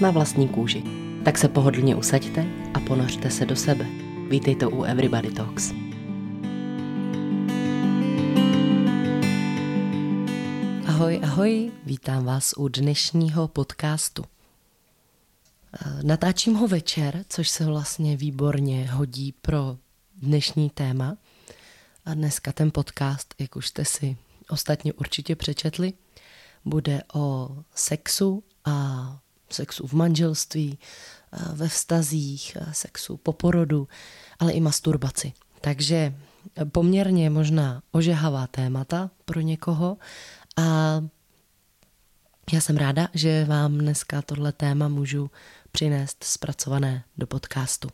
Na vlastní kůži. Tak se pohodlně usaďte a ponořte se do sebe. Vítejte u Everybody Talks. Ahoj, ahoj, vítám vás u dnešního podcastu. Natáčím ho večer, což se vlastně výborně hodí pro dnešní téma. A dneska ten podcast, jak už jste si ostatně určitě přečetli, bude o sexu a sexu v manželství, ve vztazích, sexu po porodu, ale i masturbaci. Takže poměrně možná ožehavá témata pro někoho a já jsem ráda, že vám dneska tohle téma můžu přinést zpracované do podcastu.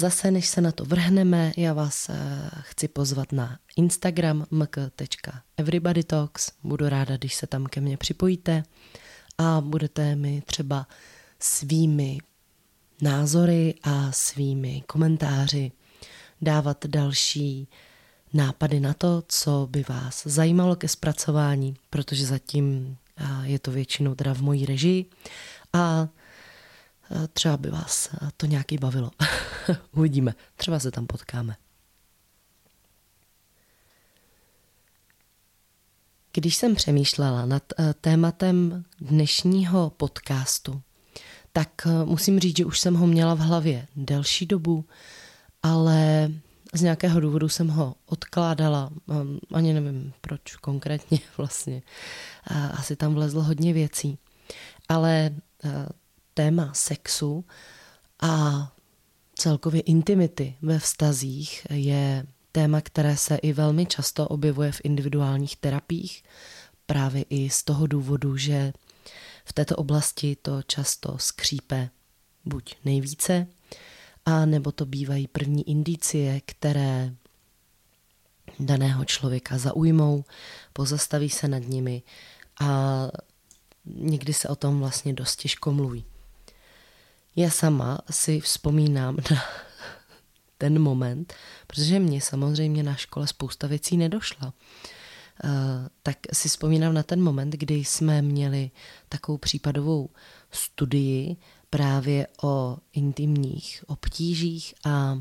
Zase, než se na to vrhneme, já vás eh, chci pozvat na Instagram mk.everybodytalks. Budu ráda, když se tam ke mně připojíte a budete mi třeba svými názory a svými komentáři dávat další nápady na to, co by vás zajímalo ke zpracování, protože zatím eh, je to většinou teda v mojí režii a třeba by vás eh, to nějaký bavilo. Uvidíme, třeba se tam potkáme. Když jsem přemýšlela nad eh, tématem dnešního podcastu, tak musím říct, že už jsem ho měla v hlavě delší dobu, ale z nějakého důvodu jsem ho odkládala, ani nevím proč konkrétně vlastně. Asi tam vlezlo hodně věcí. Ale téma sexu a celkově intimity ve vztazích je téma, které se i velmi často objevuje v individuálních terapiích, právě i z toho důvodu, že v této oblasti to často skřípe buď nejvíce, a nebo to bývají první indicie, které daného člověka zaujmou, pozastaví se nad nimi a někdy se o tom vlastně dost těžko mluví. Já sama si vzpomínám na ten moment, protože mě samozřejmě na škole spousta věcí nedošla. Uh, tak si vzpomínám na ten moment, kdy jsme měli takovou případovou studii právě o intimních obtížích a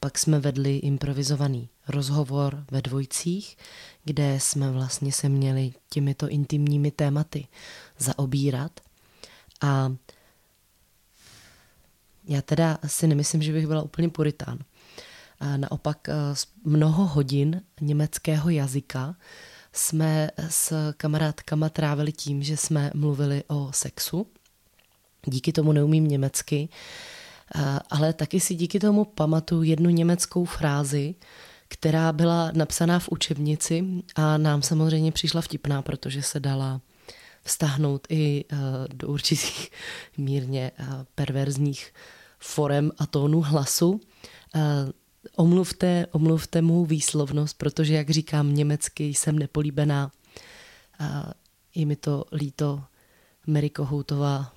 pak jsme vedli improvizovaný rozhovor ve dvojcích, kde jsme vlastně se měli těmito intimními tématy zaobírat. A já teda si nemyslím, že bych byla úplně puritán. A naopak eh, mnoho hodin německého jazyka jsme s kamarádkama trávili tím, že jsme mluvili o sexu. Díky tomu neumím německy, eh, ale taky si díky tomu pamatuju jednu německou frázi, která byla napsaná v učebnici a nám samozřejmě přišla vtipná, protože se dala vztahnout i eh, do určitých mírně perverzních forem a tónu hlasu. Eh, omluvte, omluvte mu výslovnost, protože, jak říkám, německy jsem nepolíbená. Je mi to líto. Mary Kohoutová,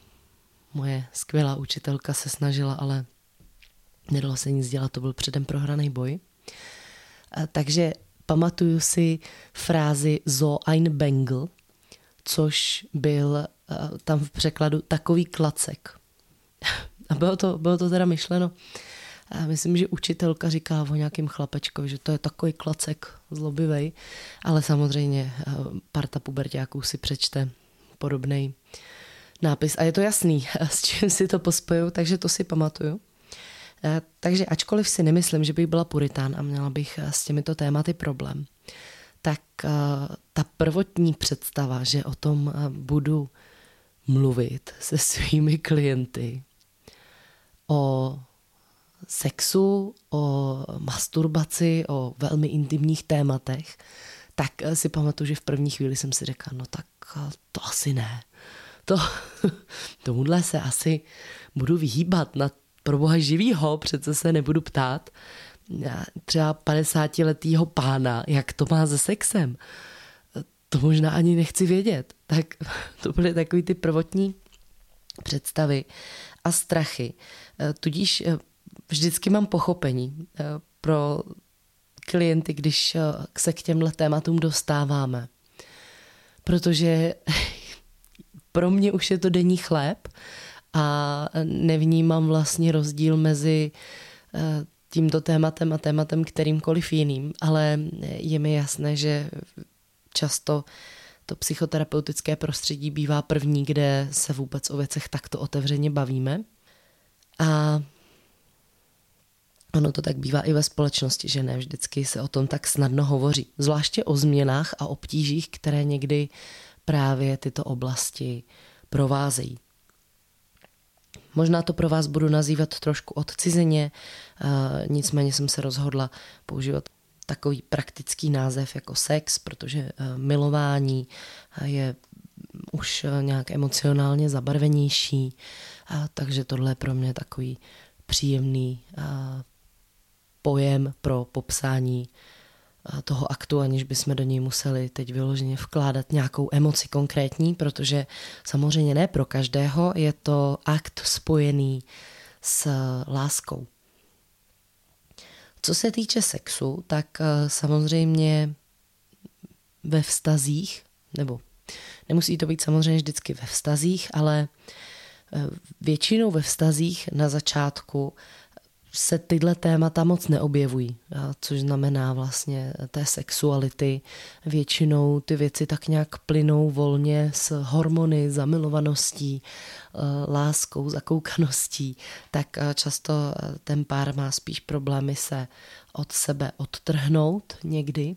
moje skvělá učitelka, se snažila, ale nedalo se nic dělat, to byl předem prohraný boj. Takže pamatuju si frázi so ein Bengel, což byl eh, tam v překladu takový klacek. A bylo to, bylo to teda myšleno. A myslím, že učitelka říká o nějakým chlapečkovi, že to je takový klacek zlobivej, ale samozřejmě eh, parta pubertáků si přečte podobný nápis. A je to jasný, s čím si to pospoju, takže to si pamatuju. Eh, takže ačkoliv si nemyslím, že bych byla puritán a měla bych s těmito tématy problém, tak ta prvotní představa, že o tom budu mluvit se svými klienty, o sexu, o masturbaci, o velmi intimních tématech, tak si pamatuju, že v první chvíli jsem si řekla, no tak to asi ne. To, tomuhle se asi budu vyhýbat na proboha živýho, přece se nebudu ptát třeba 50-letýho pána, jak to má se sexem. To možná ani nechci vědět. Tak to byly takový ty prvotní představy a strachy. Tudíž vždycky mám pochopení pro klienty, když se k těmhle tématům dostáváme. Protože pro mě už je to denní chléb a nevnímám vlastně rozdíl mezi eh, tímto tématem a tématem kterýmkoliv jiným, ale je mi jasné, že často to psychoterapeutické prostředí bývá první, kde se vůbec o věcech takto otevřeně bavíme. A ono to tak bývá i ve společnosti, že ne vždycky se o tom tak snadno hovoří. Zvláště o změnách a obtížích, které někdy právě tyto oblasti provázejí. Možná to pro vás budu nazývat trošku odcizeně, nicméně jsem se rozhodla používat takový praktický název jako sex, protože milování je už nějak emocionálně zabarvenější, takže tohle je pro mě takový příjemný pojem pro popsání toho aktu, aniž bychom do něj museli teď vyloženě vkládat nějakou emoci konkrétní, protože samozřejmě ne pro každého je to akt spojený s láskou. Co se týče sexu, tak eh, samozřejmě ve vztazích, nebo nemusí to být samozřejmě vždycky ve vztazích, ale eh, většinou ve vztazích na začátku se tyhle témata moc neobjevují, což znamená vlastně té sexuality. Většinou ty věci tak nějak plynou volně s hormony, zamilovaností, e, láskou, zakoukaností, tak e, často e, ten pár má spíš problémy se od sebe odtrhnout někdy.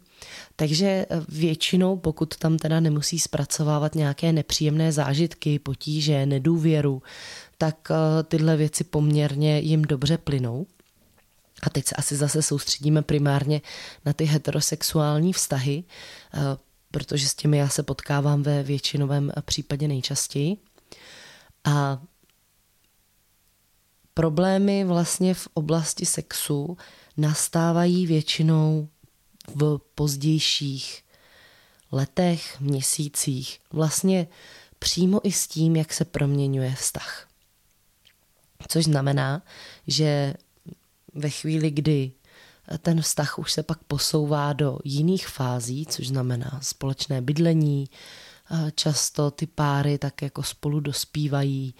Takže většinou, pokud tam teda nemusí zpracovávat nějaké nepříjemné zážitky, potíže, nedůvěru, tak eh, tyhle věci poměrně jim dobře plynou. A teď se asi zase soustředíme primárně na ty heterosexuální vztahy, eh, protože s těmi já se potkávám ve většinovém případě nejčastěji. A problémy vlastně v oblasti sexu nastávají většinou v pozdějších letech, měsících, vlastně přímo i s tím, jak se proměňuje vztah. Což znamená, že ve chvíli, kdy ten vztah už se pak posouvá do jiných fází, což znamená společné bydlení, často ty páry tak jako spolu dospívají,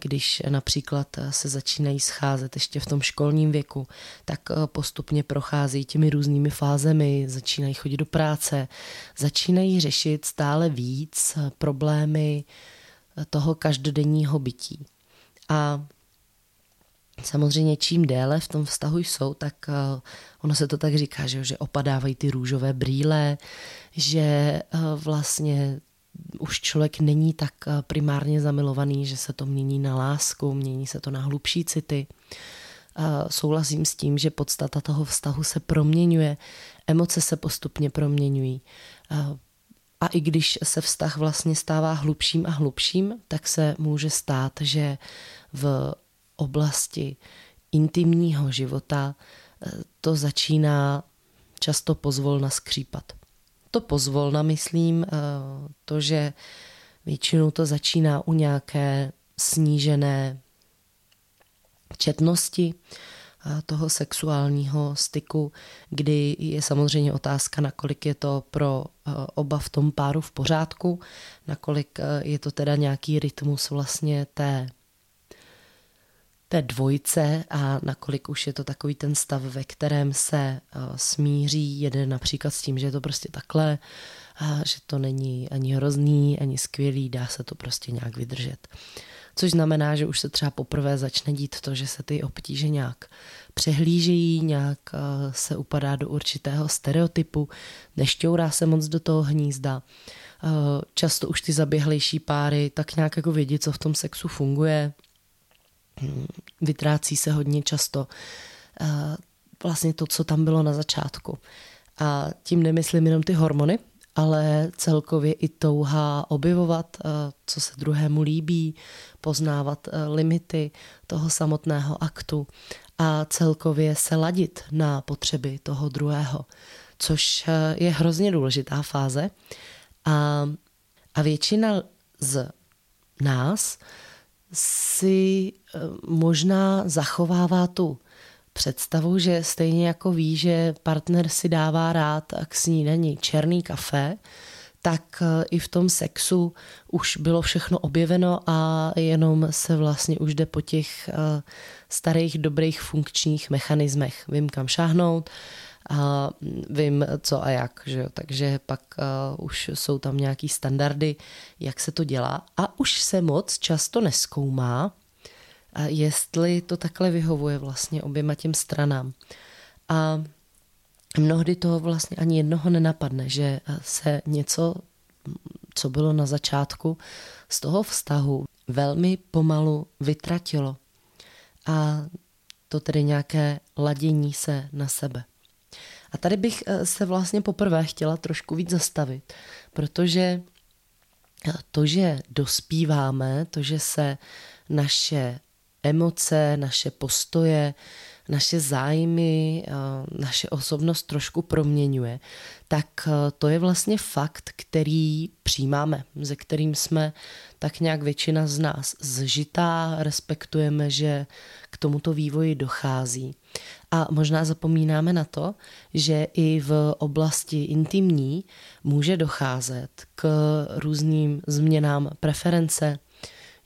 když například se začínají scházet ještě v tom školním věku, tak postupně prochází těmi různými fázemi, začínají chodit do práce, začínají řešit stále víc problémy toho každodenního bytí. A Samozřejmě čím déle v tom vztahu jsou, tak ono se to tak říká, že, že opadávají ty růžové brýle, že vlastně už člověk není tak uh, primárně zamilovaný, že se to mění na lásku, mění se to na hlubší city. Souhlasím s tím, že podstata toho vztahu se proměňuje, emoce se postupně proměňují. A i když se vztah vlastně stává hlubším a hlubším, tak se může stát, že v oblasti intimního života eh, to začíná často pozvolna skřípat. To pozvolna myslím eh, to, že většinou to začíná u nějaké snížené četnosti eh, toho sexuálního styku, kdy je samozřejmě otázka, nakolik je to pro oba v tom páru v pořádku, nakolik je to teda nějaký rytmus vlastně té té dvojce a nakolik už je to takový ten stav, ve kterém se eh, smíří jeden například s tím, že je to prostě takhle, a že to není ani hrozný, ani skvělý, dá se to prostě nějak vydržet. Což znamená, že už se třeba poprvé začne dít to, že se ty obtíže nějak přehlížejí, nějak eh, se upadá do určitého stereotypu, nešťourá se moc do toho hnízda. Eh, často už ty zaběhlejší páry tak nějak jako vědí, co v tom sexu funguje, vytrácí se hodně často eh, vlastně to, co tam bylo na začátku. A tím nemyslím jenom ty hormony, ale celkově i touha objevovat, eh, co se druhému líbí, poznávat eh, limity toho samotného aktu a celkově se ladit na potřeby toho druhého, což je hrozně důležitá fáze. A, a většina z nás si možná zachovává tu představu, že stejně jako ví, že partner si dává rád k snídani černý kafe, tak e, i v tom sexu už bylo všechno objeveno a jenom se vlastně už jde po těch e, starých dobrých funkčních mechanismech. Vím, kam šáhnout, a vím, co a jak. Že jo? Takže pak uh, už jsou tam nějaký standardy, jak se to dělá. A už se moc často neskoumá, jestli to takhle vyhovuje vlastně oběma těm stranám. A mnohdy to vlastně ani jednoho nenapadne, že se něco, co bylo na začátku, z toho vztahu velmi pomalu vytratilo. A to tedy nějaké ladění se na sebe. A tady bych eh, se vlastně poprvé chtěla trošku víc zastavit, protože to, že dospíváme, to, že se naše emoce, naše postoje, naše zájmy, naše osobnost trošku proměňuje, tak to je vlastně fakt, který přijímáme, ze kterým jsme tak nějak většina z nás zžitá, respektujeme, že k tomuto vývoji dochází. A možná zapomínáme na to, že i v oblasti intimní může docházet k různým změnám preference,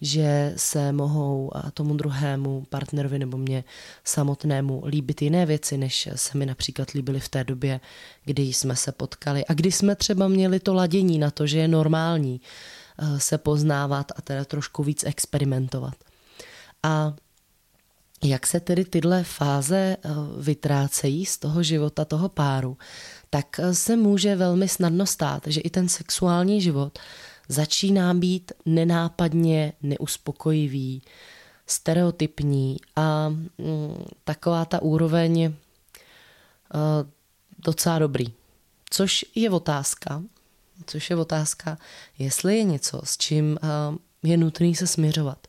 že se mohou tomu druhému partnerovi nebo mě samotnému líbit jiné věci, než se mi například líbily v té době, kdy jsme se potkali a kdy jsme třeba měli to ladění na to, že je normální eh, se poznávat a teda trošku víc experimentovat. A jak se tedy tyhle fáze eh, vytrácejí z toho života toho páru, tak eh, se může velmi snadno stát, že i ten sexuální život začíná být nenápadně neuspokojivý, stereotypní a mm, taková ta úroveň uh, docela dobrý. Což je otázka, což je otázka, jestli je něco, s čím uh, je nutný se směřovat.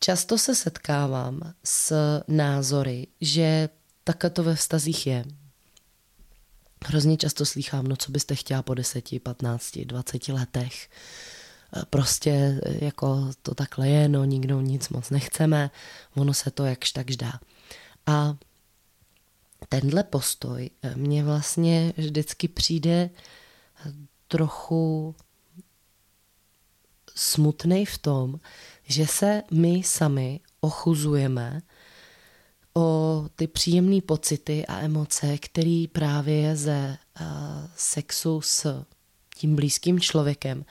Často se setkávám s názory, že takhle to ve vztazích je, Hrozně často slýchám, no co byste chtěla po 10, 15, 20 letech. E, prostě e, jako to takhle je, no nikdo nic moc nechceme, ono se to jakž tak dá. A tenhle postoj e, mně vlastně vždycky přijde trochu smutný v tom, že se my sami ochuzujeme o ty příjemné pocity a emoce, které právě ze uh, sexu s tím blízkým člověkem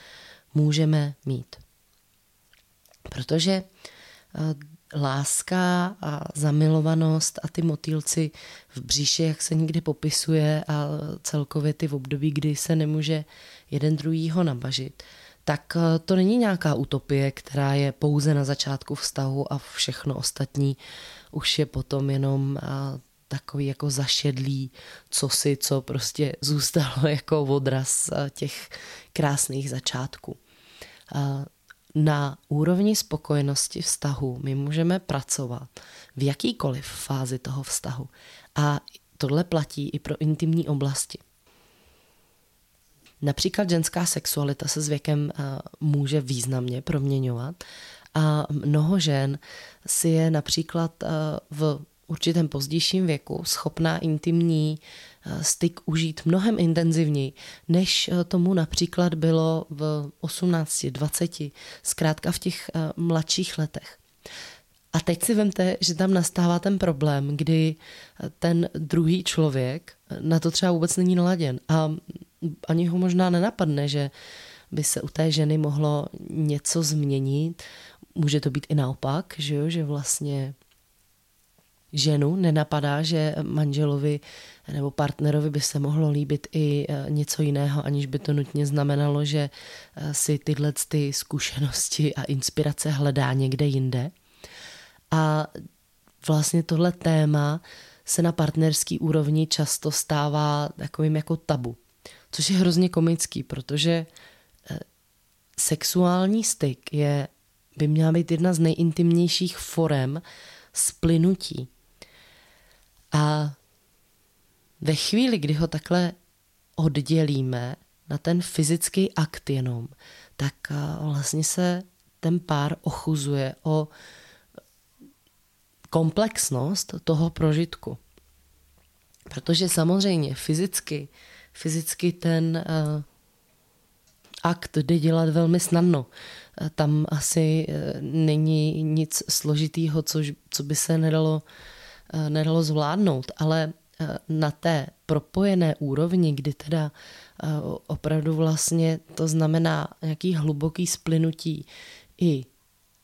můžeme mít. Protože uh, láska a zamilovanost a ty motýlci v bříši, jak se někdy popisuje a celkově ty v období, kdy se nemůže jeden druhýho nabažit, tak eh, to není nějaká utopie, která je pouze na začátku vztahu a všechno ostatní už je potom jenom takový jako zašedlý cosi, co prostě zůstalo jako odraz těch krásných začátků. Na úrovni spokojenosti vztahu my můžeme pracovat v jakýkoliv fázi toho vztahu. A tohle platí i pro intimní oblasti. Například ženská sexualita se s věkem může významně proměňovat a mnoho žen si je například eh, v určitém pozdějším věku schopná intimní eh, styk užít mnohem intenzivněji, než eh, tomu například bylo v 18, 20, zkrátka v těch mladších letech. A teď si vemte, že tam nastává ten problém, kdy ten druhý člověk na to třeba vůbec není naladěn a ani ho možná nenapadne, že by se u té ženy mohlo něco změnit, může to být i naopak, že, jo, že vlastně ženu nenapadá, že manželovi nebo partnerovi by se mohlo líbit i e, něco jiného, aniž by to nutně znamenalo, že e, si tyhle ty zkušenosti a inspirace hledá někde jinde. A vlastně tohle téma se na partnerský úrovni často stává takovým jako tabu. Což je hrozně komický, protože eh, sexuální styk je, by měla být jedna z nejintimnějších forem splynutí. A ve chvíli, kdy ho takhle oddělíme na ten fyzický akt jenom, tak eh, vlastně se ten pár ochuzuje o komplexnost toho prožitku. Protože samozřejmě fyzicky, fyzicky ten uh, akt jde dělat velmi snadno. Eh, tam asi není nic složitýho, co, co by se nedalo, nedalo zvládnout, ale na té propojené úrovni, kdy teda opravdu vlastně to znamená nějaký hluboký splynutí i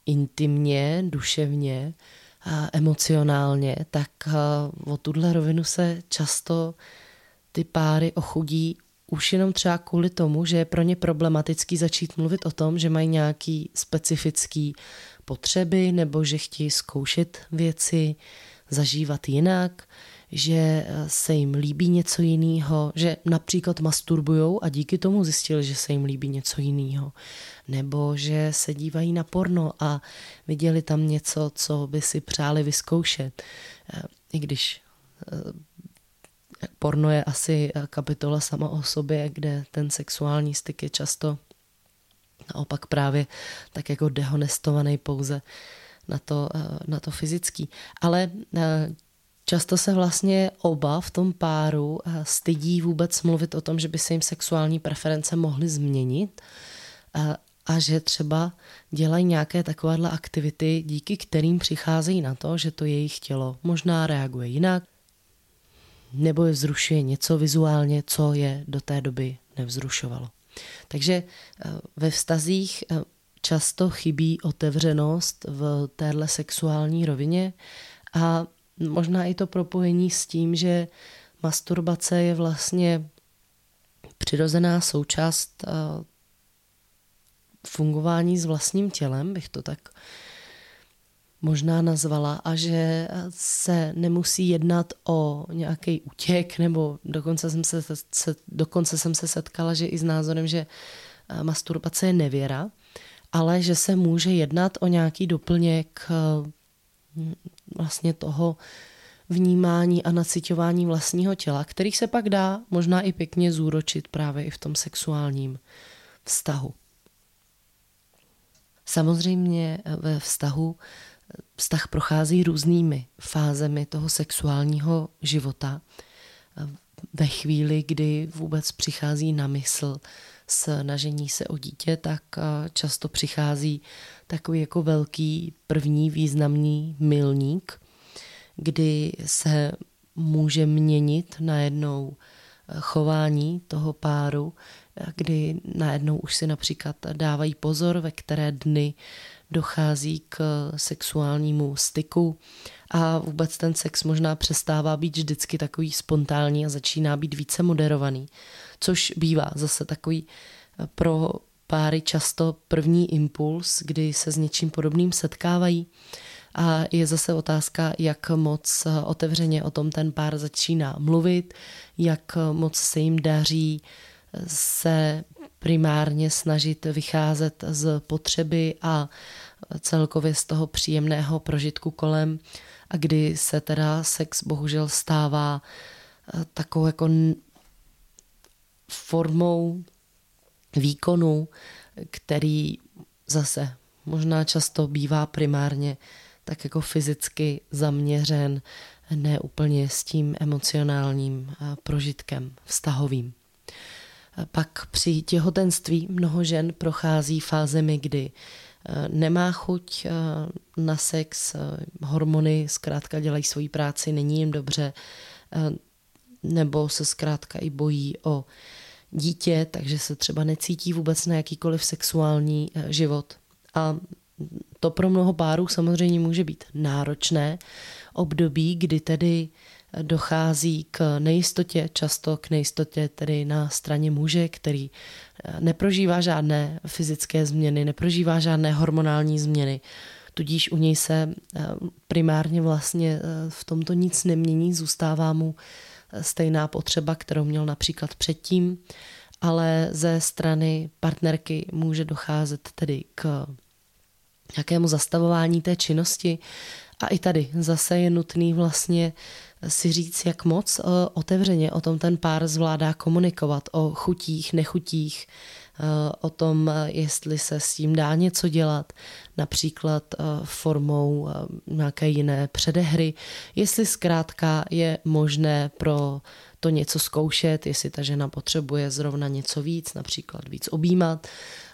intimně, duševně, emocionálně, tak o tuhle rovinu se často ty páry ochudí už jenom třeba kvůli tomu, že je pro ně problematický začít mluvit o tom, že mají nějaký specifický potřeby nebo že chtějí zkoušet věci, zažívat jinak, že eh, se jim líbí něco jiného, že například masturbujou a díky tomu zjistili, že se jim líbí něco jiného. Nebo že se dívají na porno a viděli tam něco, co by si přáli vyzkoušet. Eh, I když eh, porno je asi kapitola sama o sobě, kde ten sexuální styk je často naopak právě tak jako dehonestovaný pouze na to, na to fyzický. Ale Často se vlastně oba v tom páru eh, stydí vůbec mluvit o tom, že by se jim sexuální preference mohly změnit eh, a že třeba dělají nějaké takovéhle aktivity, díky kterým přicházejí na to, že to jejich tělo možná reaguje jinak, nebo je vzrušuje něco vizuálně, co je do té doby nevzrušovalo. Takže eh, ve vztazích často chybí otevřenost v téhle sexuální rovině a možná i to propojení s tím, že masturbace je vlastně přirozená součást eh, fungování s vlastním tělem, bych to tak možná nazvala, a že se nemusí jednat o nějaký útěk, nebo dokonce jsem se, se, dokonce jsem se setkala, že i s názorem, že eh, masturbace je nevěra, ale že se může jednat o nějaký doplněk eh, vlastně toho vnímání a nacitování vlastního těla, který se pak dá možná i pěkně zúročit právě i v tom sexuálním vztahu. Samozřejmě ve vztahu vztah prochází různými fázemi toho sexuálního života. Ve chvíli, kdy vůbec přichází na mysl snažení se o dítě, tak často přichází takový jako velký první významný milník, kdy se může měnit najednou eh, chování toho páru, eh, kdy najednou už si například dávají pozor, ve které dny dochází k sexuálnímu styku a vůbec ten sex možná přestává být vždycky takový spontánní a začíná být více moderovaný, což bývá zase takový eh, pro páry často první impuls, kdy se s něčím podobným setkávají. A je zase otázka, jak moc otevřeně o tom ten pár začíná mluvit, jak moc se jim daří se primárně snažit vycházet z potřeby a celkově z toho příjemného prožitku kolem a kdy se teda sex bohužel stává takovou jako formou výkonu, který zase možná často bývá primárně tak jako fyzicky zaměřen, ne úplně s tím emocionálním eh, prožitkem vztahovým. Eh, pak při těhotenství mnoho žen prochází fázemi, kdy eh, nemá chuť na sex, hormony zkrátka dělají svoji práci, není jim dobře, nebo se zkrátka i bojí o dítě, takže se třeba necítí vůbec na jakýkoliv sexuální život. A to pro mnoho párů samozřejmě může být náročné období, kdy tedy dochází k nejistotě, často k nejistotě tedy na straně muže, který eh, neprožívá žádné fyzické změny, neprožívá žádné hormonální změny. tudíž u něj se primárně vlastně v tomto nic nemění, zůstává mu stejná potřeba, kterou měl například předtím, ale ze strany partnerky může docházet tedy k nějakému zastavování té činnosti. A i tady zase je nutný vlastně si říct, jak moc eh, otevřeně o tom ten pár zvládá komunikovat, o chutích, nechutích, eh, o tom, jestli se s tím dá něco dělat, například eh, formou nějaké jiné předehry, jestli zkrátka je možné pro to něco zkoušet, jestli ta žena potřebuje zrovna něco víc, například víc objímat,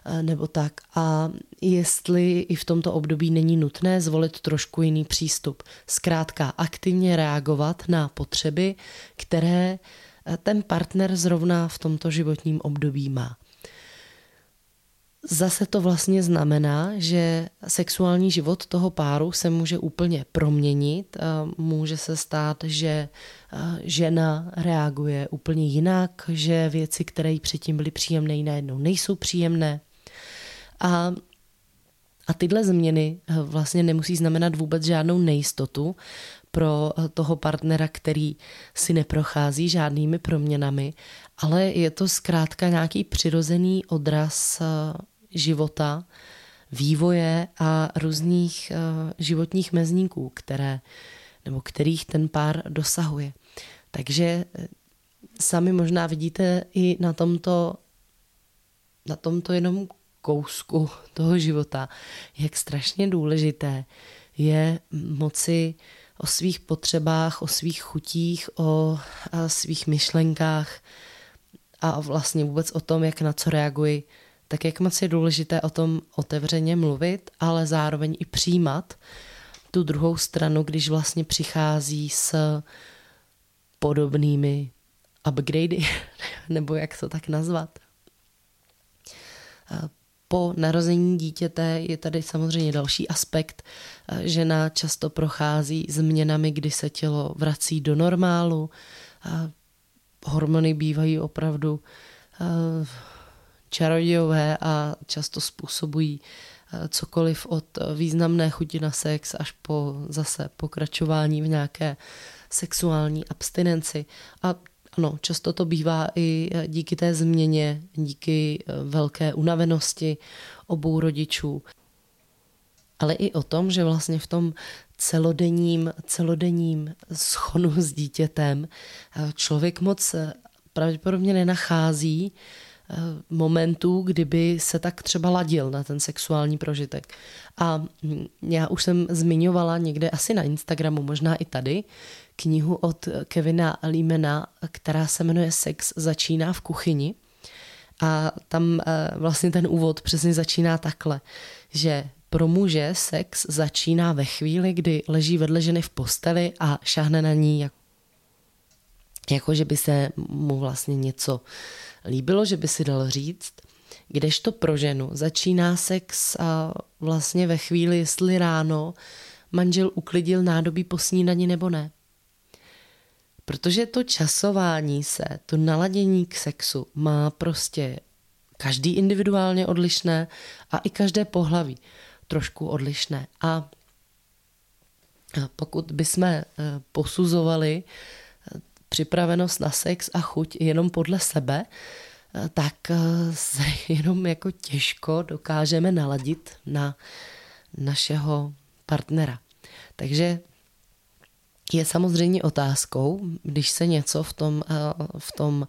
Eh, nebo tak. A jestli i v tomto období není nutné zvolit trošku jiný přístup. Zkrátka aktivně reagovat na potřeby, které eh, ten partner zrovna v tomto životním období má. Zase to vlastně znamená, že sexuální život toho páru se může úplně proměnit. Může se stát, že eh, žena reaguje úplně jinak, že věci, které jí předtím byly příjemné, najednou nejsou příjemné. A a tyhle změny eh, vlastně nemusí znamenat vůbec žádnou nejistotu pro eh, toho partnera, který si neprochází žádnými proměnami, ale je to zkrátka nějaký přirozený odraz eh, života, vývoje a různých životních mezníků, které, nebo kterých ten pár dosahuje. Takže sami možná vidíte i na tomto, na tomto jenom kousku toho života, jak strašně důležité je moci o svých potřebách, o svých chutích, o svých myšlenkách a vlastně vůbec o tom, jak na co reaguji, tak jak moc je důležité o tom otevřeně mluvit, ale zároveň i přijímat tu druhou stranu, když vlastně přichází s podobnými upgradey, nebo jak to tak nazvat po narození dítěte je tady samozřejmě další aspekt. Žena často prochází změnami, kdy se tělo vrací do normálu. Hormony bývají opravdu eh, čarodějové a často způsobují eh, cokoliv od významné chuti na sex až po zase pokračování v nějaké sexuální abstinenci. A ano, často to bývá i e, díky té změně, díky velké unavenosti obou rodičů, ale i o tom, že vlastně v tom celodenním, celodenním schonu s dítětem člověk moc pravděpodobně nenachází momentů, kdyby se tak třeba ladil na ten sexuální prožitek. A já už jsem zmiňovala někde asi na Instagramu, možná i tady, knihu od Kevina Limena, která se jmenuje Sex začíná v kuchyni. A tam eh, vlastně ten úvod přesně začíná takhle, že pro muže sex začíná ve chvíli, kdy leží vedle ženy v posteli a šáhne na ní jako, jako že by se mu vlastně něco líbilo, že by si dal říct. Kdežto pro ženu začíná sex a vlastně ve chvíli, jestli ráno manžel uklidil nádobí po snídani nebo ne. Protože to časování se, to naladění k sexu má prostě každý individuálně odlišné a i každé pohlaví trošku odlišné. A pokud bychom eh, posuzovali připravenost na sex a chuť jenom podle sebe, eh, tak se jenom jako těžko dokážeme naladit na našeho partnera. Takže je samozřejmě otázkou, když se něco v tom, eh, v tom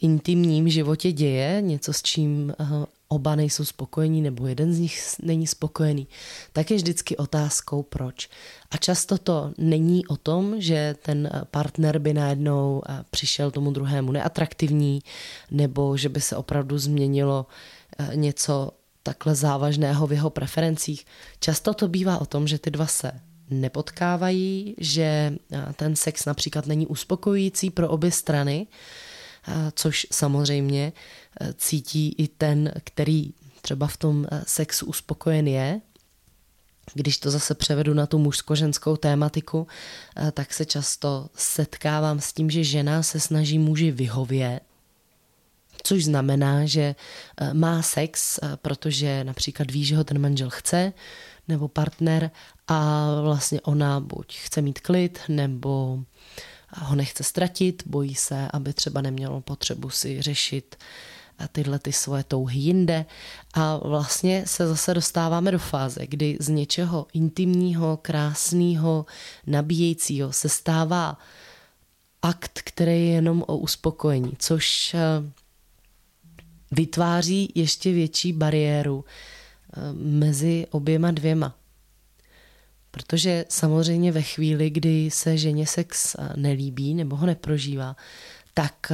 intimním životě děje, něco s čím eh, oba nejsou spokojení nebo jeden z nich není spokojený, tak je vždycky otázkou proč. A často to není o tom, že ten eh, partner by najednou přišel tomu druhému neatraktivní nebo že by se opravdu změnilo něco takhle závažného v jeho preferencích. Často to bývá o tom, že ty dva se nepotkávají, že ten sex například není uspokojující pro obě strany, což samozřejmě cítí i ten, který třeba v tom sexu uspokojen je. Když to zase převedu na tu mužsko-ženskou tématiku, tak se často setkávám s tím, že žena se snaží muži vyhovět, což znamená, že má sex, protože například ví, že ho ten manžel chce, nebo partner a vlastně ona buď chce mít klid, nebo ho nechce ztratit, bojí se, aby třeba nemělo potřebu si řešit tyhle ty svoje touhy jinde a vlastně se zase dostáváme do fáze, kdy z něčeho intimního, krásného, nabíjejícího se stává akt, který je jenom o uspokojení, což eh, vytváří ještě větší bariéru eh, mezi oběma dvěma. Protože samozřejmě ve chvíli, kdy se ženě sex eh, nelíbí nebo ho neprožívá, tak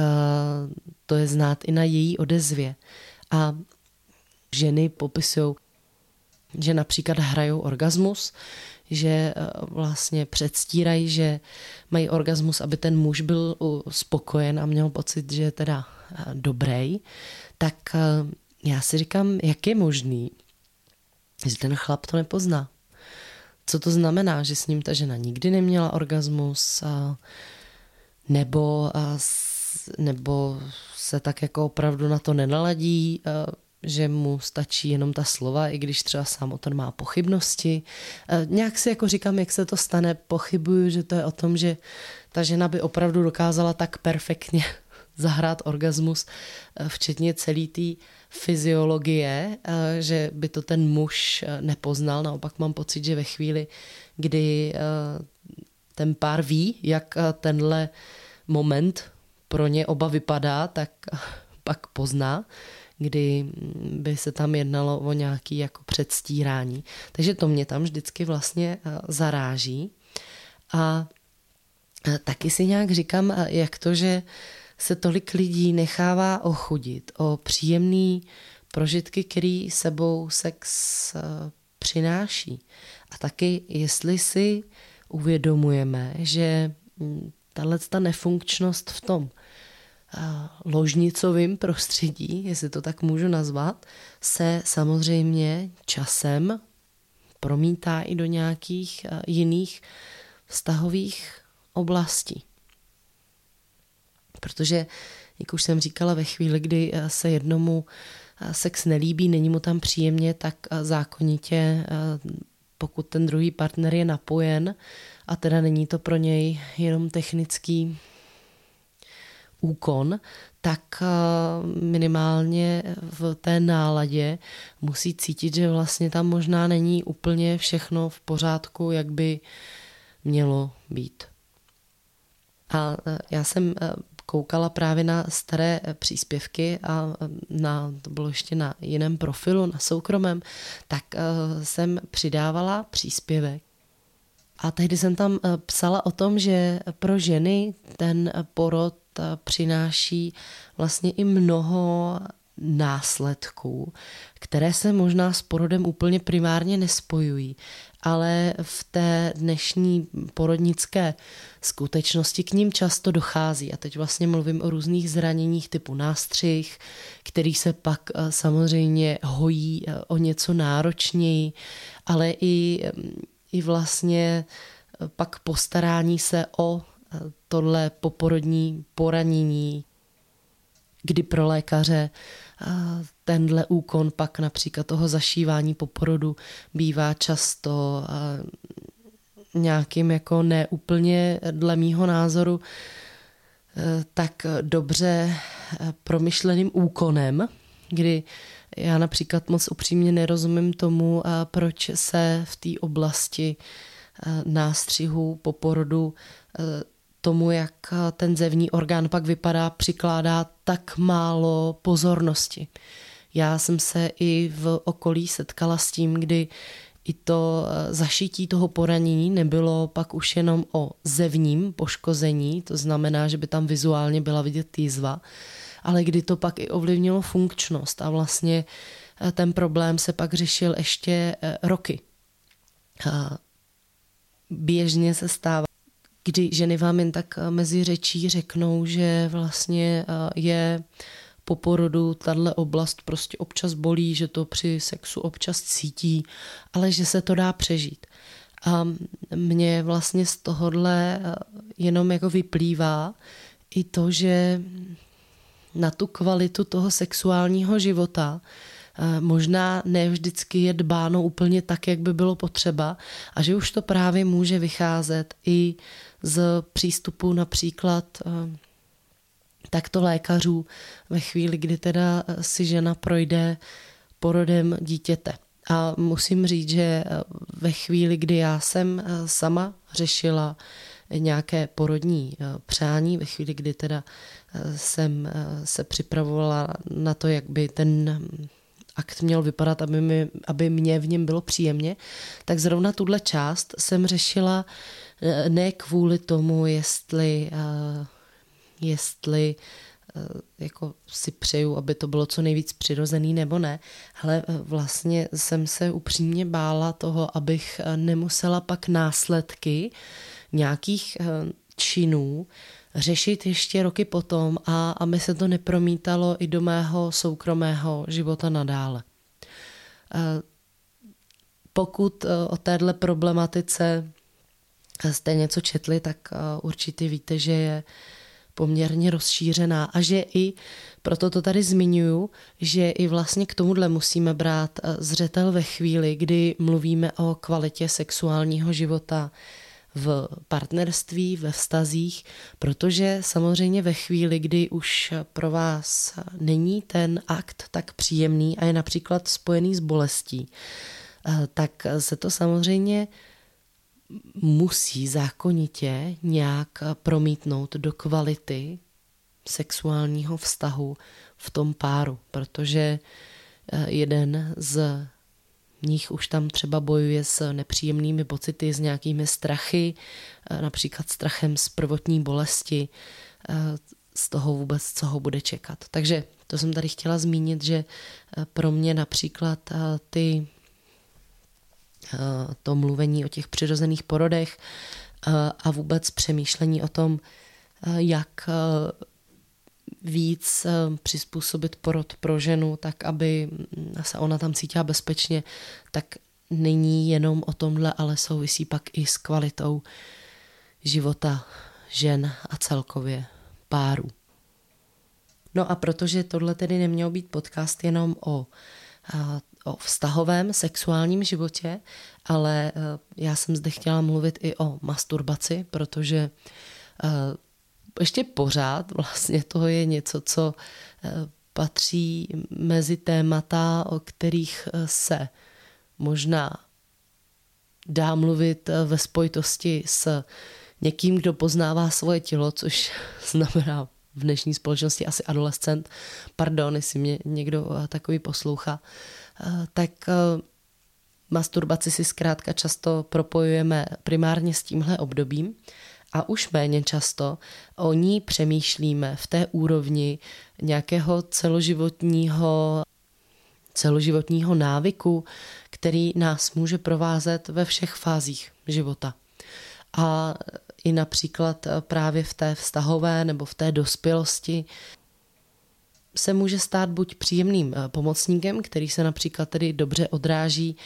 to je znát i na její odezvě. A ženy popisují, že například hrajou orgasmus, že eh, vlastně předstírají, že mají orgasmus, aby ten muž byl spokojen a měl pocit, že je teda eh, dobrý, tak eh, já si říkám, jak je možný, že ten chlap to nepozná. Co to znamená, že s ním ta žena nikdy neměla orgasmus, nebo, nebo se tak jako opravdu na to nenaladí, že mu stačí jenom ta slova, i když třeba sám o tom má pochybnosti. E, nějak si jako říkám, jak se to stane, pochybuju, že to je o tom, že ta žena by opravdu dokázala tak perfektně zahrát orgasmus, e, včetně celé té fyziologie, že by to ten muž nepoznal. Naopak mám pocit, že ve chvíli, kdy ten pár ví, jak tenhle moment pro ně oba vypadá, tak pak pozná, kdy by se tam jednalo o nějaký jako předstírání. Takže to mě tam vždycky vlastně eh, zaráží. A eh, taky si nějak říkám, eh, jak to, že se tolik lidí nechává ochudit o příjemný prožitky, který sebou sex přináší. A taky, jestli si uvědomujeme, že hm, tahle ta nefunkčnost v tom ložnicovým prostředí, jestli to tak můžu nazvat, se samozřejmě časem promítá i do nějakých jiných vztahových oblastí. Protože, jak už jsem říkala, ve chvíli, kdy se jednomu sex nelíbí, není mu tam příjemně, tak zákonitě, pokud ten druhý partner je napojen, a teda není to pro něj jenom technický úkon, tak eh, minimálně v té náladě musí cítit, že vlastně tam možná není úplně všechno v pořádku, jak by mělo být. A eh, já jsem eh, koukala právě na staré příspěvky a na, to bylo ještě na jiném profilu, na soukromém, tak jsem přidávala příspěvek. A tehdy jsem tam psala o tom, že pro ženy ten porod přináší vlastně i mnoho následků, které se možná s porodem úplně primárně nespojují, ale v té dnešní porodnické skutečnosti k ním často dochází. A teď vlastně mluvím o různých zraněních typu nástřih, který se pak eh, samozřejmě hojí eh, o něco náročněji, ale i, i vlastně eh, pak postarání se o tohle poporodní poranění, kdy pro lékaře tenhle úkon pak například toho zašívání po porodu bývá často nějakým jako neúplně dle mýho názoru e, tak dobře e, promyšleným úkonem, kdy já například moc upřímně nerozumím tomu, proč se v té oblasti e, nástřihu po porodu tomu, jak eh, ten zevní orgán pak vypadá, přikládá tak málo pozornosti. Já jsem se i v okolí setkala s tím, kdy i to eh, zašití toho poranění nebylo pak už jenom o zevním poškození, to znamená, že by tam vizuálně byla vidět jízva, ale kdy to pak i ovlivnilo funkčnost a vlastně eh, ten problém se pak řešil ještě roky. Běžně se stává, kdy ženy vám jen tak eh, mezi řečí řeknou, že vlastně eh, je po porodu tahle oblast prostě občas bolí, že to při sexu občas cítí, ale že se to dá přežít. A mně vlastně z tohohle eh, jenom jako vyplývá i to, že na tu kvalitu toho sexuálního života možná ne vždycky je dbáno úplně tak, jak by bylo potřeba a že už to právě může vycházet i z přístupu například takto lékařů ve chvíli, kdy teda si žena projde porodem dítěte. A musím říct, že ve chvíli, kdy já jsem sama řešila nějaké porodní přání, ve chvíli, kdy teda jsem se připravovala na to, jak by ten akt měl vypadat, aby, mi, aby mě v něm bylo příjemně, tak zrovna tuhle část jsem řešila ne kvůli tomu, jestli, jestli jako si přeju, aby to bylo co nejvíc přirozený nebo ne, ale vlastně jsem se upřímně bála toho, abych nemusela pak následky nějakých činů řešit ještě roky potom a aby se to nepromítalo i do mého soukromého života nadále. Eh, pokud eh, o téhle problematice jste něco četli, tak eh, určitě víte, že je poměrně rozšířená a že i, proto to tady zmiňuju, že i vlastně k tomuhle musíme brát zřetel ve chvíli, kdy mluvíme o kvalitě sexuálního života, v partnerství, ve vztazích, protože samozřejmě ve chvíli, kdy už pro vás není ten akt tak příjemný a je například spojený s bolestí, eh, tak se to samozřejmě musí zákonitě nějak promítnout do kvality sexuálního vztahu v tom páru, protože eh, jeden z nich už tam třeba bojuje s nepříjemnými pocity, s nějakými strachy, eh, například strachem z prvotní bolesti, eh, z toho vůbec, co ho bude čekat. Takže to jsem tady chtěla zmínit, že eh, pro mě například ty to mluvení o těch přirozených porodech a vůbec přemýšlení o tom, jak víc eh, přizpůsobit porod pro ženu, tak aby mm, se ona tam cítila bezpečně, tak není jenom o tomhle, ale souvisí pak i s kvalitou života žen a celkově párů. No a protože tohle tedy neměl být podcast jenom o, eh, o vztahovém sexuálním životě, ale eh, já jsem zde chtěla mluvit i o masturbaci, protože ještě pořád vlastně to je něco, co eh, patří mezi témata, o kterých eh, se možná dá mluvit eh, ve spojitosti s někým, kdo poznává svoje tělo, což znamená v dnešní společnosti asi adolescent, pardon, jestli mě někdo takový poslouchá, tak masturbaci si zkrátka často propojujeme primárně s tímhle obdobím a už méně často o ní přemýšlíme v té úrovni nějakého celoživotního celoživotního návyku, který nás může provázet ve všech fázích života. A i například právě v té vztahové nebo v té dospělosti se může stát buď příjemným pomocníkem, který se například tedy dobře odráží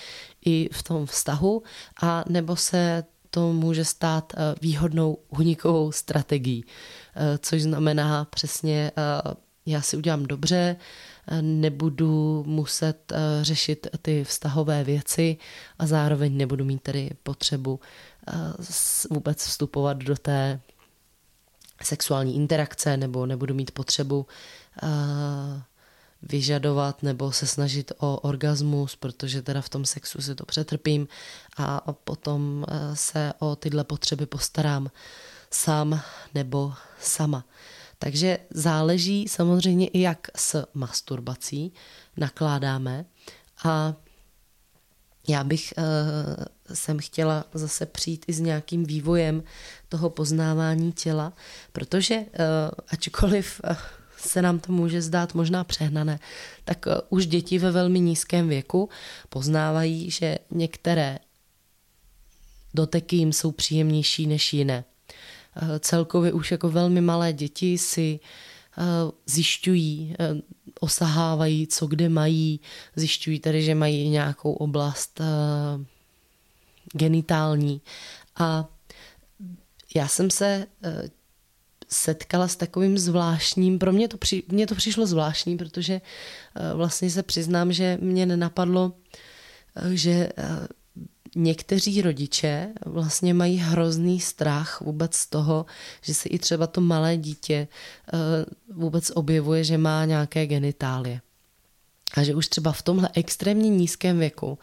i v tom vztahu, a nebo se to může stát eh, výhodnou unikovou strategií, eh, což znamená přesně, eh, já si udělám dobře, nebudu muset řešit ty vztahové věci a zároveň nebudu mít tedy potřebu vůbec vstupovat do té sexuální interakce nebo nebudu mít potřebu vyžadovat nebo se snažit o orgasmus, protože teda v tom sexu si to přetrpím a potom se o tyhle potřeby postarám sám nebo sama. Takže záleží samozřejmě i jak s masturbací nakládáme a já bych jsem chtěla zase přijít i s nějakým vývojem toho poznávání těla, protože ačkoliv se nám to může zdát možná přehnané, tak eh, už děti ve velmi nízkém věku poznávají, že některé doteky jim jsou příjemnější než jiné. Eh, celkově už jako velmi malé děti si eh, zjišťují, osahávají, co kde mají, zjišťují tedy, že mají nějakou oblast genitální. A já jsem se setkala s takovým zvláštním, pro mě to, při, mě to přišlo zvláštní, protože vlastně se přiznám, že mě nenapadlo, že někteří rodiče vlastně mají hrozný strach vůbec z toho, že se i třeba to malé dítě vůbec objevuje, že má nějaké genitálie. A že už třeba v tomhle extrémně nízkém věku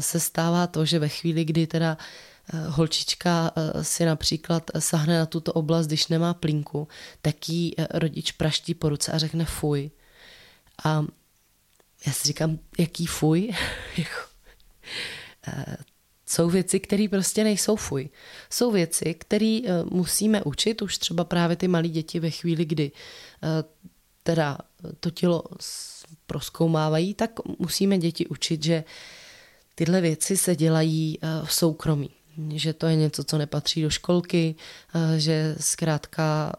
se stává to, že ve chvíli, kdy teda Eh, holčička eh, si například sahne na tuto oblast, když nemá plínku, tak jí eh, rodič praští po ruce a řekne fuj. A já si říkám, jaký fuj? Jako, jsou věci, které prostě nejsou fuj. Jsou věci, které musíme učit už třeba právě ty malé děti ve chvíli, kdy teda to tělo proskoumávají, tak musíme děti učit, že tyhle věci se dělají v soukromí že to je něco, co nepatří do školky, eh, že zkrátka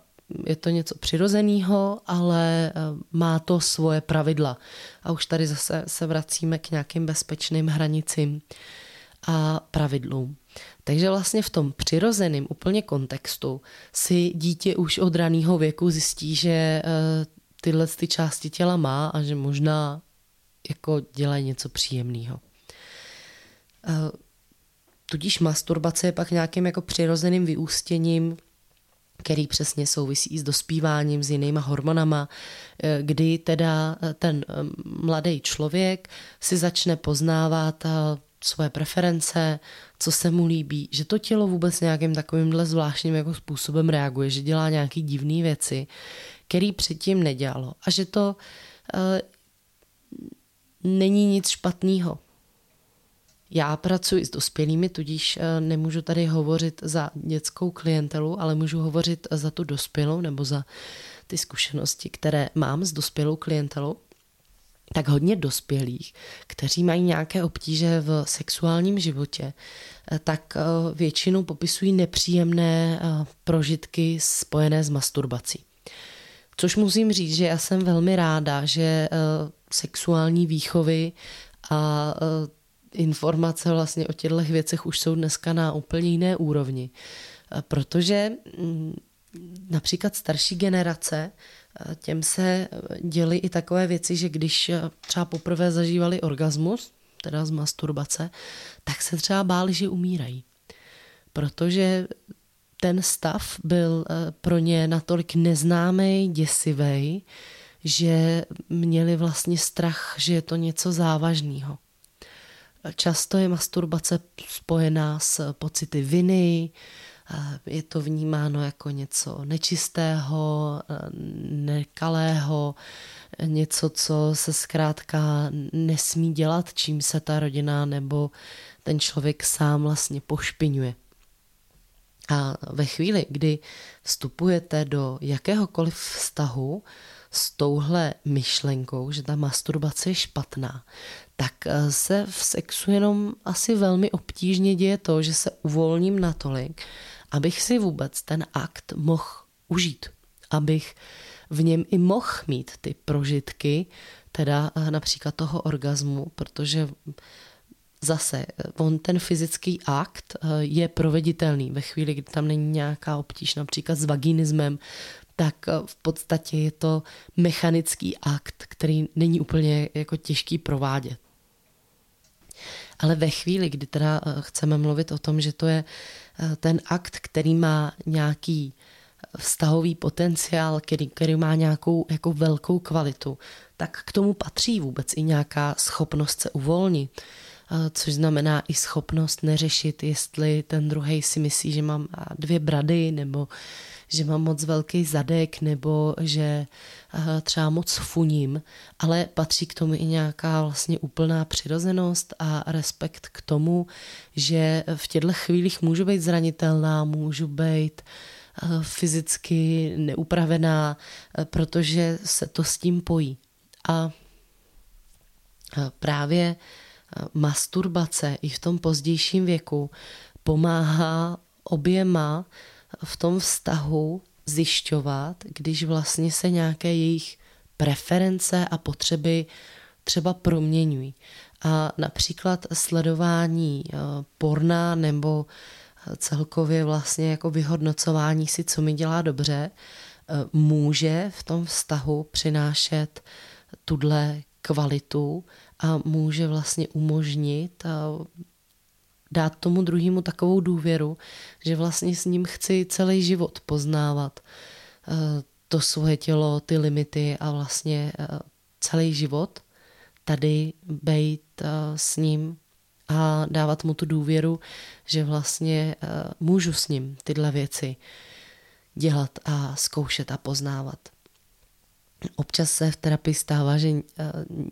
je to něco přirozeného, ale eh, má to svoje pravidla. A už tady zase se vracíme k nějakým bezpečným hranicím a pravidlům. Takže vlastně v tom přirozeném úplně kontextu si dítě už od raného věku zjistí, že eh, tyhle ty části těla má a že možná jako dělají něco příjemného. Tudíž masturbace je pak nějakým jako přirozeným vyústěním který přesně souvisí s dospíváním, s jinýma hormonama, eh, kdy teda eh, ten eh, mladý člověk si začne poznávat svoje preference, co se mu líbí, že to tělo vůbec nějakým takovýmhle zvláštním jako způsobem reaguje, že dělá nějaký divné věci, který předtím nedělalo a že to uh, není nic špatného. Já pracuji s dospělými, tudíž eh, nemůžu tady hovořit za dětskou klientelu, ale můžu hovořit za tu dospělou nebo za ty zkušenosti, které mám s dospělou klientelou. Tak hodně dospělých, kteří mají nějaké obtíže v sexuálním životě, eh, tak eh, většinou popisují nepříjemné prožitky spojené s masturbací. Což musím říct, že já jsem velmi ráda, že sexuální výchovy a informace vlastně o těchto věcech už jsou dneska na úplně jiné úrovni. Protože mm, například starší generace, těm se děly i takové věci, že když třeba poprvé zažívali orgasmus, teda z masturbace, tak se třeba báli, že umírají. Protože ten stav byl pro ně natolik neznámý, děsivý, že měli vlastně strach, že je to něco závažného. Často je masturbace spojená s pocity viny, je to vnímáno jako něco nečistého, nekalého, něco, co se zkrátka nesmí dělat, čím se ta rodina nebo ten člověk sám vlastně pošpiňuje. A ve chvíli, kdy vstupujete do jakéhokoliv vztahu s touhle myšlenkou, že ta masturbace je špatná, tak eh, se v sexu jenom asi velmi obtížně děje to, že se uvolním natolik, abych si vůbec ten akt mohl užít, abych v něm i mohl mít ty prožitky, teda eh, například toho orgazmu, protože zase eh, on ten fyzický akt je proveditelný ve chvíli, kdy tam není nějaká obtíž, například s vaginismem, tak v podstatě je to mechanický akt, který není úplně jako těžký provádět. Ale ve chvíli, kdy teda eh, chceme mluvit o tom, že to je eh, ten akt, který má nějaký eh, vztahový potenciál, který, který má nějakou jako velkou kvalitu, tak k tomu patří vůbec i nějaká schopnost se uvolnit, což znamená i schopnost neřešit, jestli ten druhý si myslí, že mám dvě brady, nebo že mám moc velký zadek nebo že eh, třeba moc funím, ale patří k tomu i nějaká vlastně úplná přirozenost a respekt k tomu, že v těchto chvílích můžu být zranitelná, můžu být eh, fyzicky neupravená, eh, protože se to s tím pojí. A právě masturbace i v tom pozdějším věku pomáhá oběma v tom vztahu zjišťovat, když vlastně se nějaké jejich preference a potřeby třeba proměňují. A například sledování eh, porna nebo celkově vlastně jako vyhodnocování si, co mi dělá dobře, může v tom vztahu přinášet tuhle kvalitu a může vlastně umožnit dát tomu druhému takovou důvěru, že vlastně s ním chci celý život poznávat to svoje tělo, ty limity a vlastně celý život tady být s ním a dávat mu tu důvěru, že vlastně můžu s ním tyhle věci dělat a zkoušet a poznávat. Občas se v terapii stává, že eh,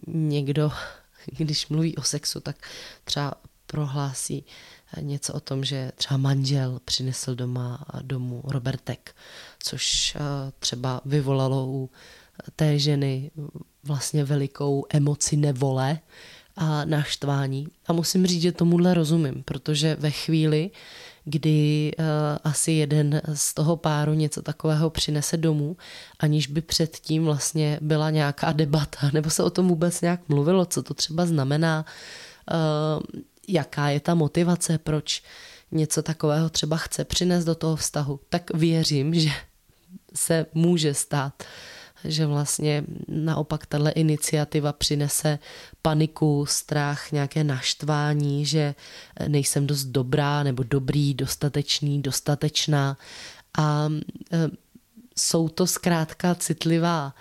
někdo, když mluví o sexu, tak třeba prohlásí eh, něco o tom, že třeba manžel přinesl doma domů Robertek, což eh, třeba vyvolalo u té ženy vlastně velikou emoci nevole a naštvání. A musím říct, že tomuhle rozumím, protože ve chvíli, kdy asi jeden z toho páru něco takového přinese domů, aniž by předtím vlastně byla nějaká debata, nebo se o tom vůbec nějak mluvilo, co to třeba znamená, jaká je ta motivace, proč něco takového třeba chce přinést do toho vztahu, tak věřím, že se může stát že vlastně naopak tahle iniciativa přinese paniku, strach, nějaké naštvání, že nejsem dost dobrá nebo dobrý, dostatečný, dostatečná. A e, jsou to zkrátka citlivá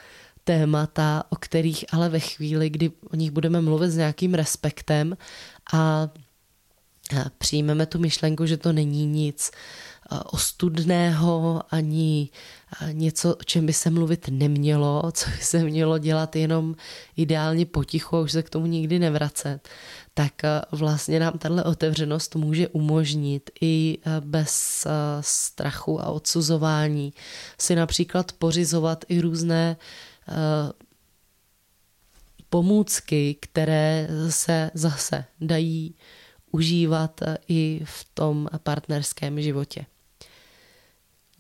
témata, o kterých ale ve chvíli, kdy o nich budeme mluvit s nějakým respektem a přijmeme tu myšlenku, že to není nic ostudného, ani něco, o čem by se mluvit nemělo, co by se mělo dělat jenom ideálně potichu a už se k tomu nikdy nevracet, tak vlastně nám tahle otevřenost může umožnit i bez strachu a odsuzování si například pořizovat i různé pomůcky, které se zase dají užívat i v tom partnerském životě.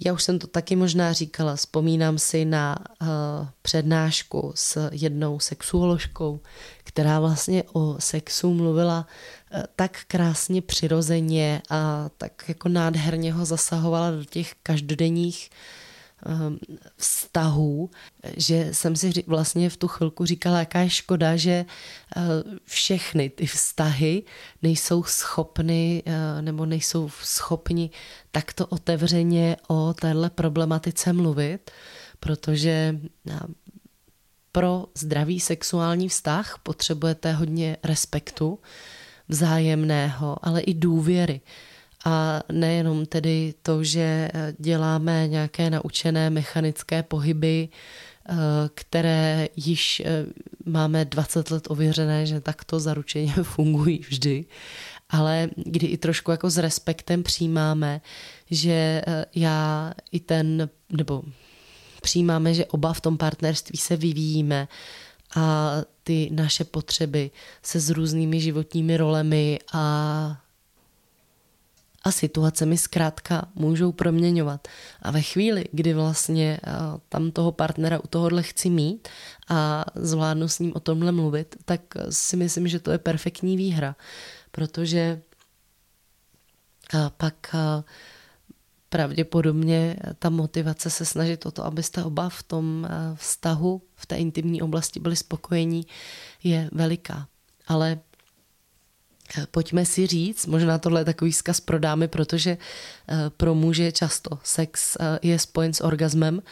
Já už jsem to taky možná říkala, vzpomínám si na uh, přednášku s jednou sexuoložkou, která vlastně o sexu mluvila uh, tak krásně přirozeně a tak jako nádherně ho zasahovala do těch každodenních uh, vztahů, že jsem si vlastně v tu chvilku říkala, jaká je škoda, že eh, všechny ty vztahy nejsou schopny eh, nebo nejsou schopni takto otevřeně o téhle problematice mluvit, protože eh, pro zdravý sexuální vztah potřebujete hodně respektu, vzájemného, ale i důvěry. A nejenom tedy to, že eh, děláme nějaké naučené mechanické pohyby, eh, které již eh, máme 20 let ověřené, že takto zaručeně fungují vždy, ale kdy i trošku jako s respektem přijímáme, že já i ten, nebo přijímáme, že oba v tom partnerství se vyvíjíme a ty naše potřeby se s různými životními rolemi a a situacemi zkrátka můžou proměňovat. A ve chvíli, kdy vlastně eh, tam toho partnera u tohohle chci mít a zvládnu s ním o tomhle mluvit, tak si myslím, že to je perfektní výhra, protože eh, pak eh, pravděpodobně ta motivace se snažit o to, abyste oba v tom vztahu, v té intimní oblasti byli spokojení, je veliká. Ale Pojďme si říct, možná tohle je takový zkaz pro dámy, protože eh, pro muže často sex eh, je spojen s orgasmem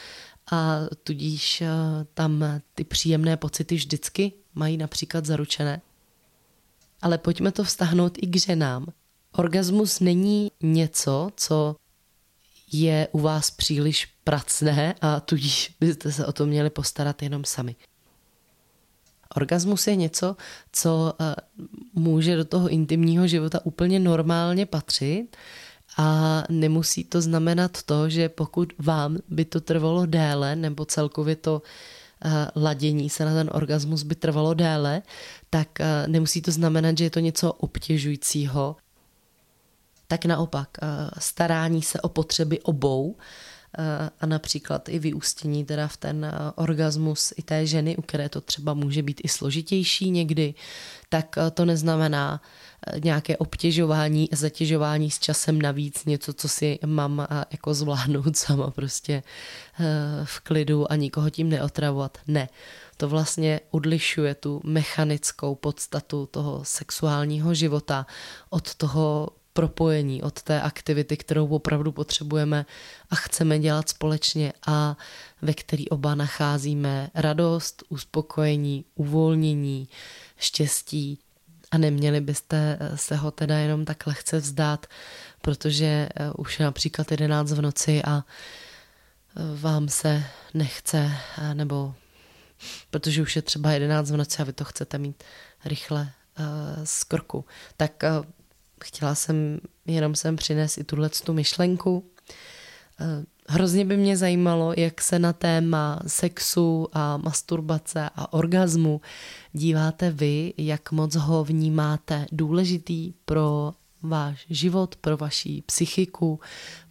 a tudíž eh, tam ty příjemné pocity vždycky mají například zaručené. Ale pojďme to vztahnout i k ženám. Orgasmus není něco, co je u vás příliš pracné a tudíž byste se o to měli postarat jenom sami. Orgasmus je něco, co eh, může do toho intimního života úplně normálně patřit a nemusí to znamenat to, že pokud vám by to trvalo déle, nebo celkově to eh, ladění se na ten orgasmus by trvalo déle, tak eh, nemusí to znamenat, že je to něco obtěžujícího. Tak naopak, starání se o potřeby obou a například i vyústění teda v ten orgasmus i té ženy, u které to třeba může být i složitější někdy, tak to neznamená nějaké obtěžování a zatěžování s časem navíc, něco, co si mám jako zvládnout sama prostě v klidu a nikoho tím neotravovat. Ne to vlastně odlišuje tu mechanickou podstatu toho sexuálního života od toho propojení, od té aktivity, kterou opravdu potřebujeme a chceme dělat společně a ve který oba nacházíme radost, uspokojení, uvolnění, štěstí a neměli byste se ho teda jenom tak lehce vzdát, protože eh, už je například 11 v noci a eh, vám se nechce nebo protože už je třeba 11 v noci a vy to chcete mít rychle z krku. Tak chtěla jsem jenom sem přinést i tuhle tu myšlenku. Uh, hrozně by mě zajímalo, jak se na téma sexu a masturbace a orgazmu díváte vy, jak moc ho vnímáte důležitý pro váš život, pro vaši psychiku,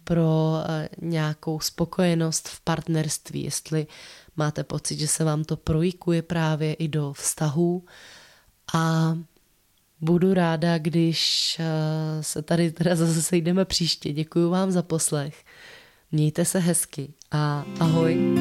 pro nějakou spokojenost v partnerství, jestli máte pocit, že se vám to projikuje právě i do vztahů a budu ráda, když eh, se tady teda zase sejdeme příště. Děkuji vám za poslech. Mějte se hezky a ahoj.